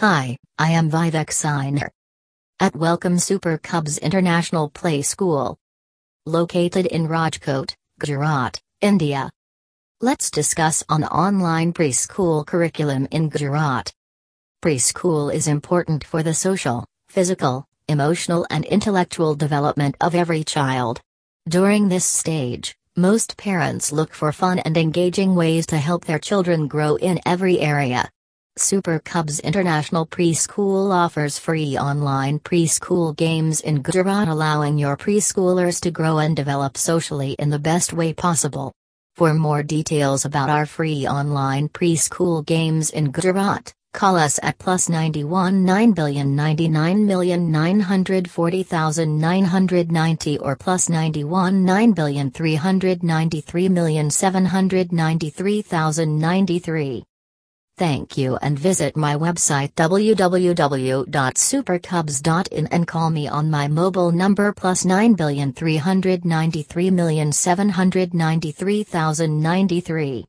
Hi, I am Vivek Sainer. At Welcome Super Cubs International Play School. Located in Rajkot, Gujarat, India. Let's discuss on online preschool curriculum in Gujarat. Preschool is important for the social, physical, emotional and intellectual development of every child. During this stage, most parents look for fun and engaging ways to help their children grow in every area. Super Cubs International Preschool offers free online preschool games in Gujarat allowing your preschoolers to grow and develop socially in the best way possible. For more details about our free online preschool games in Gujarat, call us at plus 91 9 billion 99 million 940,990 or plus 91 9 Thank you and visit my website www.supercubs.in and call me on my mobile number plus 9,393,793,093.